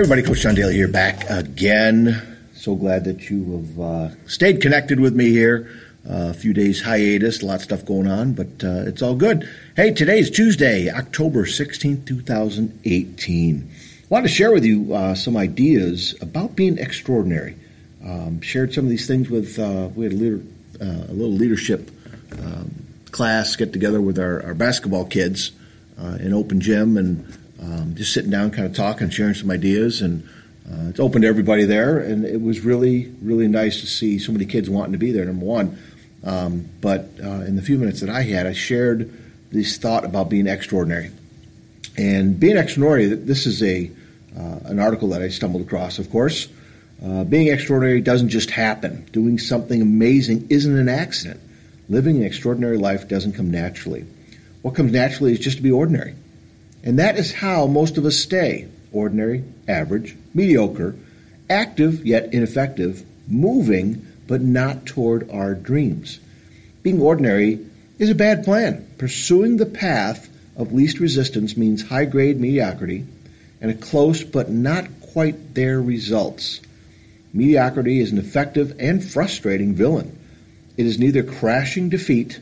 everybody, Coach John Daly here, back again. So glad that you have uh, stayed connected with me here. Uh, a few days hiatus, a lot of stuff going on, but uh, it's all good. Hey, today is Tuesday, October 16th, 2018. I wanted to share with you uh, some ideas about being extraordinary. Um, shared some of these things with, uh, we had a, leader, uh, a little leadership um, class get together with our, our basketball kids in open gym and um, just sitting down, kind of talking, sharing some ideas, and uh, it's open to everybody there. And it was really, really nice to see so many kids wanting to be there. Number one, um, but uh, in the few minutes that I had, I shared this thought about being extraordinary. And being extraordinary, this is a uh, an article that I stumbled across. Of course, uh, being extraordinary doesn't just happen. Doing something amazing isn't an accident. Living an extraordinary life doesn't come naturally. What comes naturally is just to be ordinary. And that is how most of us stay ordinary, average, mediocre, active yet ineffective, moving but not toward our dreams. Being ordinary is a bad plan. Pursuing the path of least resistance means high grade mediocrity and a close but not quite there results. Mediocrity is an effective and frustrating villain. It is neither crashing defeat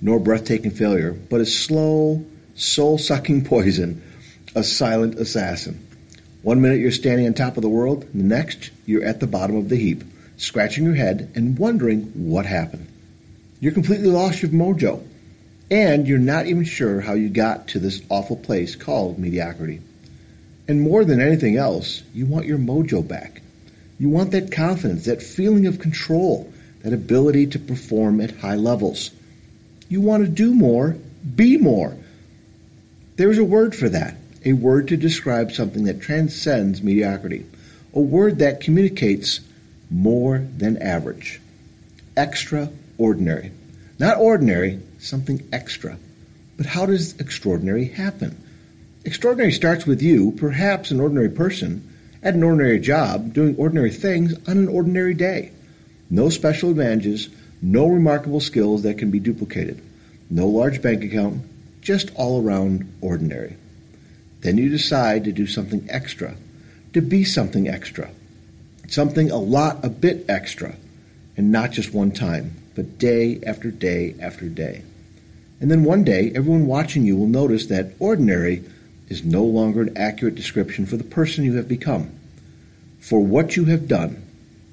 nor breathtaking failure, but a slow, soul sucking poison, a silent assassin. One minute you're standing on top of the world, the next you're at the bottom of the heap, scratching your head and wondering what happened. You're completely lost your mojo, and you're not even sure how you got to this awful place called mediocrity. And more than anything else, you want your mojo back. You want that confidence, that feeling of control, that ability to perform at high levels. You want to do more, be more. There's a word for that, a word to describe something that transcends mediocrity, a word that communicates more than average. Extraordinary. Not ordinary, something extra. But how does extraordinary happen? Extraordinary starts with you, perhaps an ordinary person, at an ordinary job, doing ordinary things on an ordinary day. No special advantages, no remarkable skills that can be duplicated, no large bank account, just all around ordinary. Then you decide to do something extra, to be something extra, something a lot, a bit extra, and not just one time, but day after day after day. And then one day, everyone watching you will notice that ordinary is no longer an accurate description for the person you have become, for what you have done,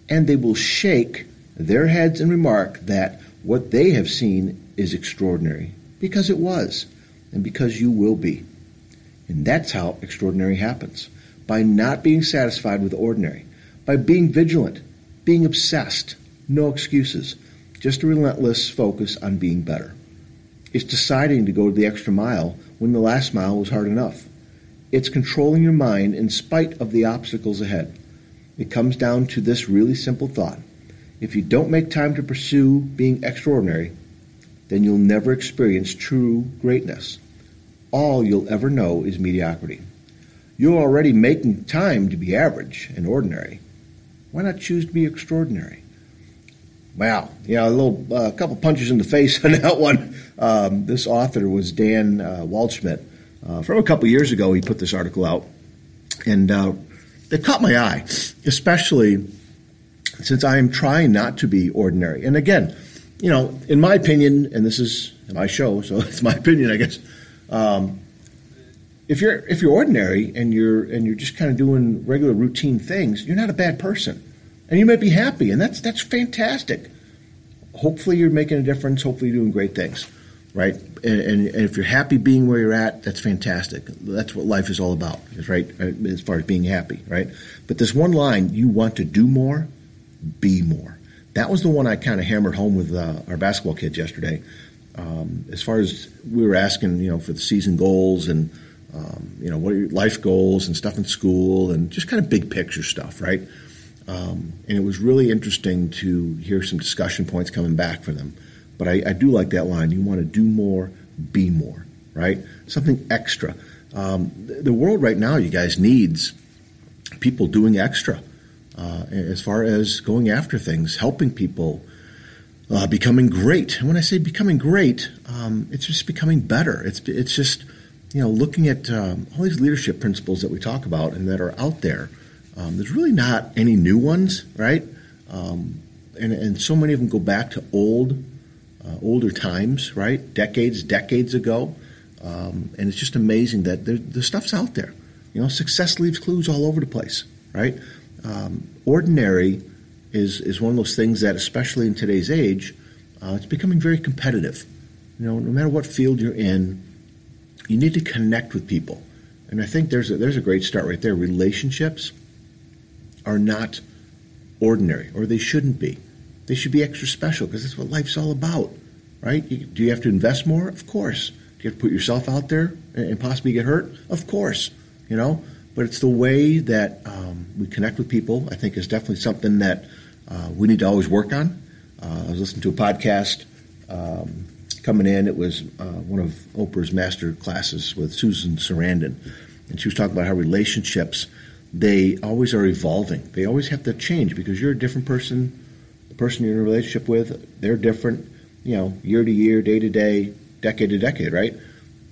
and they will shake their heads and remark that what they have seen is extraordinary, because it was and because you will be. And that's how extraordinary happens by not being satisfied with ordinary, by being vigilant, being obsessed, no excuses, just a relentless focus on being better. It's deciding to go the extra mile when the last mile was hard enough. It's controlling your mind in spite of the obstacles ahead. It comes down to this really simple thought. If you don't make time to pursue being extraordinary, then you'll never experience true greatness all you'll ever know is mediocrity. You're already making time to be average and ordinary. Why not choose to be extraordinary? Wow, yeah, a little, a uh, couple punches in the face on that one. Um, this author was Dan uh, Waldschmidt. Uh, from a couple years ago, he put this article out, and uh, it caught my eye, especially since I am trying not to be ordinary. And again, you know, in my opinion, and this is my show, so it's my opinion, I guess. Um, if you're if you're ordinary and you're and you're just kind of doing regular routine things, you're not a bad person, and you might be happy, and that's that's fantastic. Hopefully, you're making a difference. Hopefully, you're doing great things, right? And, and, and if you're happy being where you're at, that's fantastic. That's what life is all about, right? As far as being happy, right? But this one line, you want to do more, be more. That was the one I kind of hammered home with uh, our basketball kids yesterday um, as far as we were asking, you know, for the season goals and um, you know what are your life goals and stuff in school and just kind of big picture stuff, right? Um, and it was really interesting to hear some discussion points coming back for them. But I, I do like that line. You want to do more, be more, right? Something extra. Um, the world right now, you guys, needs people doing extra uh, as far as going after things, helping people uh, becoming great. And when I say becoming great, um, it's just becoming better. It's it's just you know, looking at um, all these leadership principles that we talk about and that are out there, um, there's really not any new ones, right? Um, and, and so many of them go back to old, uh, older times, right? Decades, decades ago. Um, and it's just amazing that the stuff's out there. You know, success leaves clues all over the place, right? Um, ordinary is is one of those things that, especially in today's age, uh, it's becoming very competitive. You know, no matter what field you're in, you need to connect with people, and I think there's a, there's a great start right there. Relationships are not ordinary, or they shouldn't be. They should be extra special because that's what life's all about, right? Do you have to invest more? Of course. Do you have to put yourself out there and possibly get hurt? Of course. You know, but it's the way that um, we connect with people. I think is definitely something that uh, we need to always work on. Uh, I was listening to a podcast um, coming in. It was uh, one of Oprah's master classes with Susan Sarandon, and she was talking about how relationships they always are evolving. They always have to change because you're a different person. The person you're in a relationship with, they're different. You know, year to year, day to day, decade to decade, right?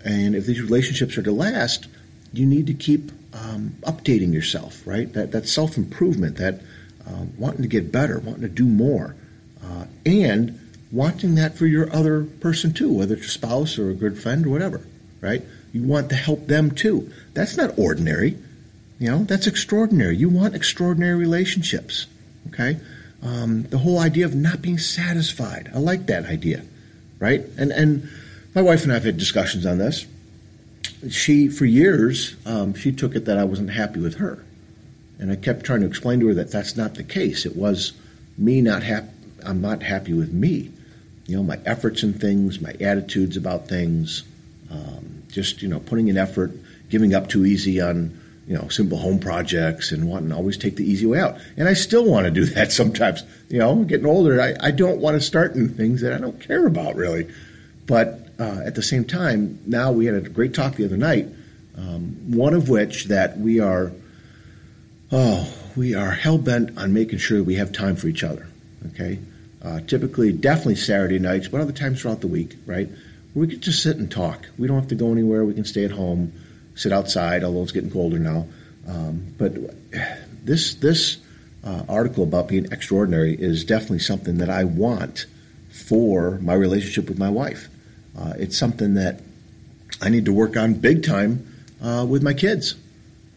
And if these relationships are to last, you need to keep um, updating yourself, right? That that self improvement, that uh, wanting to get better, wanting to do more, uh, and wanting that for your other person too, whether it's a spouse or a good friend or whatever, right? You want to help them too. That's not ordinary, you know. That's extraordinary. You want extraordinary relationships, okay? Um, the whole idea of not being satisfied. I like that idea, right? And and my wife and I have had discussions on this she, for years, um, she took it that I wasn't happy with her. And I kept trying to explain to her that that's not the case. It was me not happy. I'm not happy with me. You know, my efforts and things, my attitudes about things, um, just, you know, putting in effort, giving up too easy on, you know, simple home projects and wanting to always take the easy way out. And I still want to do that sometimes. You know, getting older, I, I don't want to start new things that I don't care about really. But uh, at the same time, now we had a great talk the other night. Um, one of which that we are, oh, we are hell bent on making sure we have time for each other. Okay, uh, typically, definitely Saturday nights, but other times throughout the week, right? We can just sit and talk. We don't have to go anywhere. We can stay at home, sit outside. Although it's getting colder now, um, but this this uh, article about being extraordinary is definitely something that I want for my relationship with my wife. Uh, it's something that I need to work on big time uh, with my kids.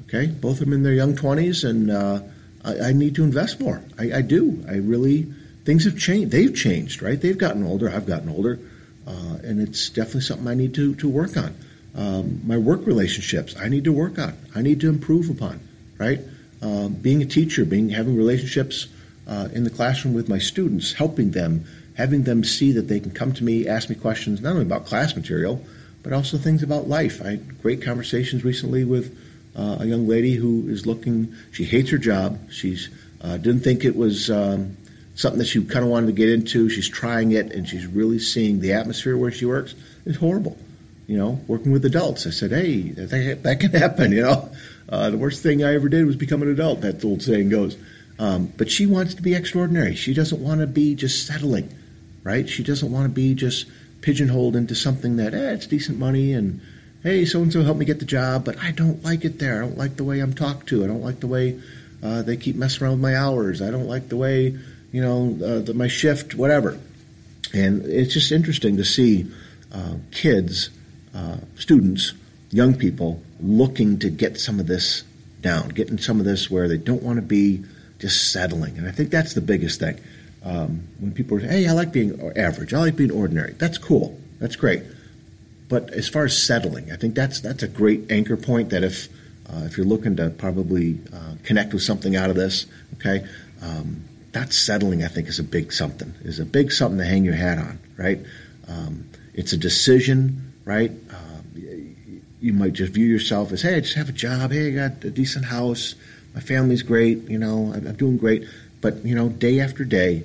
Okay, both of them in their young twenties, and uh, I, I, need to invest more. I, I, do. I really things have changed. They've changed, right? They've gotten older. I've gotten older, uh, and it's definitely something I need to to work on. Um, my work relationships, I need to work on. I need to improve upon. Right, um, being a teacher, being having relationships uh, in the classroom with my students, helping them having them see that they can come to me, ask me questions, not only about class material, but also things about life. I had great conversations recently with uh, a young lady who is looking, she hates her job. She's uh, didn't think it was um, something that she kind of wanted to get into. She's trying it, and she's really seeing the atmosphere where she works is horrible. You know, working with adults. I said, hey, that, that can happen, you know. Uh, the worst thing I ever did was become an adult, that old saying goes. Um, but she wants to be extraordinary. She doesn't want to be just settling right? She doesn't want to be just pigeonholed into something that, eh, it's decent money and, hey, so and so helped me get the job, but I don't like it there. I don't like the way I'm talked to. I don't like the way uh, they keep messing around with my hours. I don't like the way, you know, uh, the, my shift, whatever. And it's just interesting to see uh, kids, uh, students, young people looking to get some of this down, getting some of this where they don't want to be just settling. And I think that's the biggest thing. Um, when people say, "Hey, I like being average. I like being ordinary," that's cool. That's great. But as far as settling, I think that's that's a great anchor point. That if uh, if you're looking to probably uh, connect with something out of this, okay, um, that settling I think is a big something. Is a big something to hang your hat on, right? Um, it's a decision, right? Uh, you might just view yourself as, "Hey, I just have a job. Hey, I got a decent house. My family's great. You know, I'm doing great." But you know, day after day,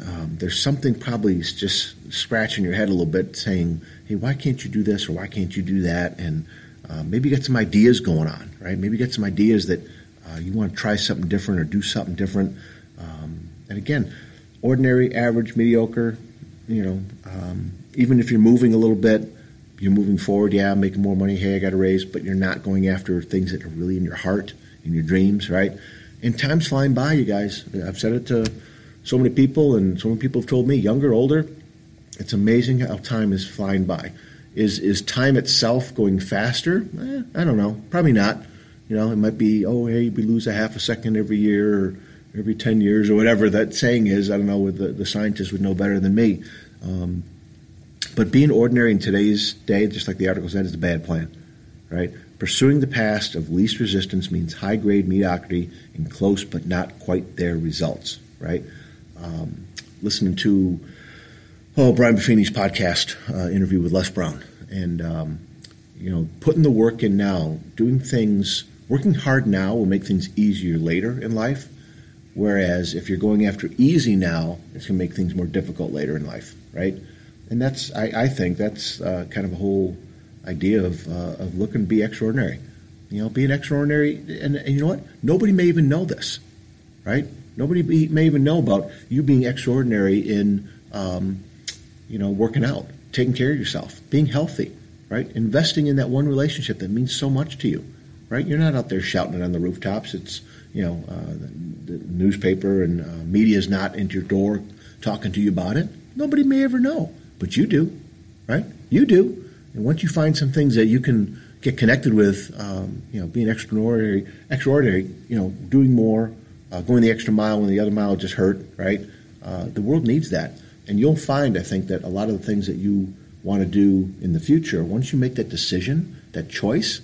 um, there's something probably just scratching your head a little bit saying, hey, why can't you do this or why can't you do that? And uh, maybe you get some ideas going on, right? Maybe you get some ideas that uh, you want to try something different or do something different. Um, and again, ordinary, average, mediocre, you know, um, even if you're moving a little bit, you're moving forward. Yeah, making more money. Hey, I got a raise, but you're not going after things that are really in your heart, in your dreams, right? And time's flying by, you guys. I've said it to so many people, and so many people have told me, younger, older. It's amazing how time is flying by. Is is time itself going faster? Eh, I don't know. Probably not. You know, it might be, oh, hey, we lose a half a second every year or every 10 years or whatever that saying is. I don't know, the, the scientists would know better than me. Um, but being ordinary in today's day, just like the article said, is a bad plan, right? Pursuing the past of least resistance means high grade mediocrity and close but not quite there results, right? Um, listening to oh Brian Buffini's podcast uh, interview with Les Brown, and um, you know, putting the work in now, doing things, working hard now will make things easier later in life. Whereas if you're going after easy now, it's going to make things more difficult later in life, right? And that's, I, I think, that's uh, kind of a whole idea of, uh, of looking to be extraordinary. You know, being extraordinary, and, and you know what? Nobody may even know this, right? Nobody be, may even know about you being extraordinary in, um, you know, working out, taking care of yourself, being healthy, right? Investing in that one relationship that means so much to you, right? You're not out there shouting it on the rooftops. It's, you know, uh, the, the, newspaper and uh, media is not into your door talking to you about it. Nobody may ever know, but you do, right? You do. And once you find some things that you can get connected with, um, you know, being extraordinary, extraordinary, you know, doing more, uh, going the extra mile when the other mile just hurt, right? Uh, the world needs that. And you'll find, I think, that a lot of the things that you want to do in the future, once you make that decision, that choice,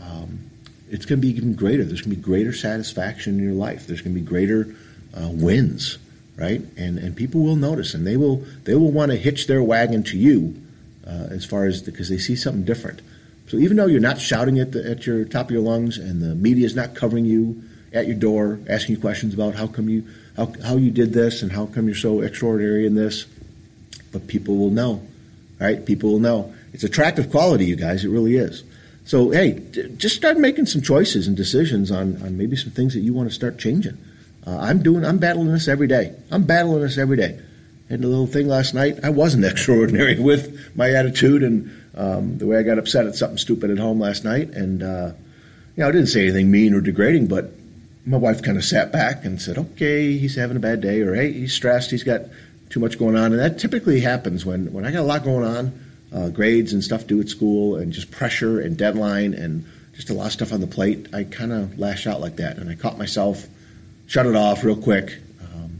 um, it's going to be even greater. There's going to be greater satisfaction in your life. There's going to be greater uh, wins, right? And and people will notice, and they will they will want to hitch their wagon to you uh, as far as because they see something different. So even though you're not shouting at the, at your top of your lungs, and the media is not covering you at your door, asking you questions about how come you how, how you did this and how come you're so extraordinary in this, but people will know right? People will know. It's attractive quality, you guys. It really is. So, hey, d- just start making some choices and decisions on, on maybe some things that you want to start changing. Uh, I'm doing, I'm battling this every day. I'm battling this every day. Had a little thing last night. I wasn't extraordinary with my attitude and um, the way I got upset at something stupid at home last night. And, uh, you know, I didn't say anything mean or degrading, but my wife kind of sat back and said, okay, he's having a bad day, or hey, he's stressed, he's got too much going on, and that typically happens when when I got a lot going on, uh, grades and stuff due at school, and just pressure and deadline and just a lot of stuff on the plate. I kind of lash out like that, and I caught myself, shut it off real quick, um,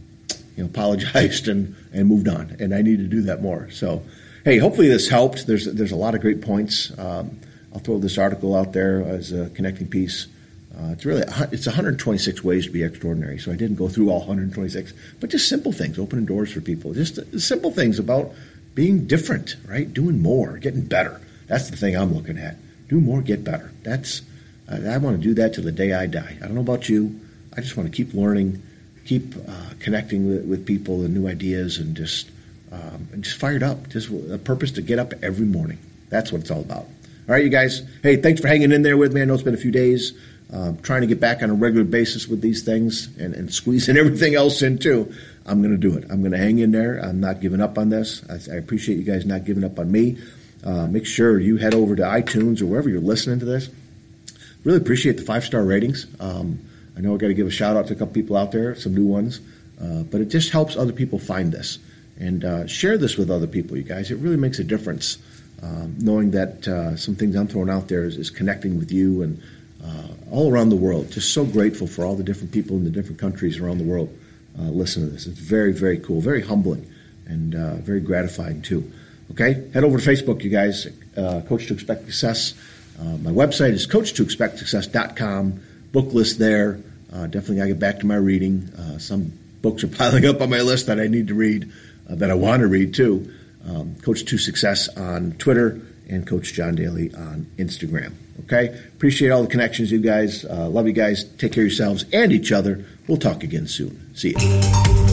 you know, apologized and and moved on. And I need to do that more. So, hey, hopefully this helped. There's there's a lot of great points. Um, I'll throw this article out there as a connecting piece. Uh, it's really it's 126 ways to be extraordinary. So I didn't go through all 126, but just simple things, opening doors for people, just simple things about being different, right? Doing more, getting better. That's the thing I'm looking at. Do more, get better. That's uh, I want to do that till the day I die. I don't know about you. I just want to keep learning, keep uh, connecting with, with, people and new ideas, and just um, and just fired up. Just a purpose to get up every morning. That's what it's all about. All right, you guys. Hey, thanks for hanging in there with me. I know it's been a few days. Uh, trying to get back on a regular basis with these things and, and squeezing everything else in too. I'm going to do it. I'm going to hang in there. I'm not giving up on this. I, I appreciate you guys not giving up on me. Uh, make sure you head over to iTunes or wherever you're listening to this. Really appreciate the five star ratings. Um, I know I got to give a shout out to a couple people out there, some new ones, uh, but it just helps other people find this and uh, share this with other people. You guys, it really makes a difference. Um, knowing that uh, some things I'm throwing out there is, is connecting with you and uh, all around the world. Just so grateful for all the different people in the different countries around the world uh, listen to this. It's very, very cool, very humbling, and uh, very gratifying too. Okay, head over to Facebook, you guys. Uh, Coach to Expect Success. Uh, my website is coach2expectsuccess.com. Book list there. Definitely got to get back to my reading. some books are piling up on my list that I need to read, that I want to read too. Um, Coach to Success on Twitter and Coach John Daly on Instagram. Okay? Appreciate all the connections, you guys. Uh, love you guys. Take care of yourselves and each other. We'll talk again soon. See you.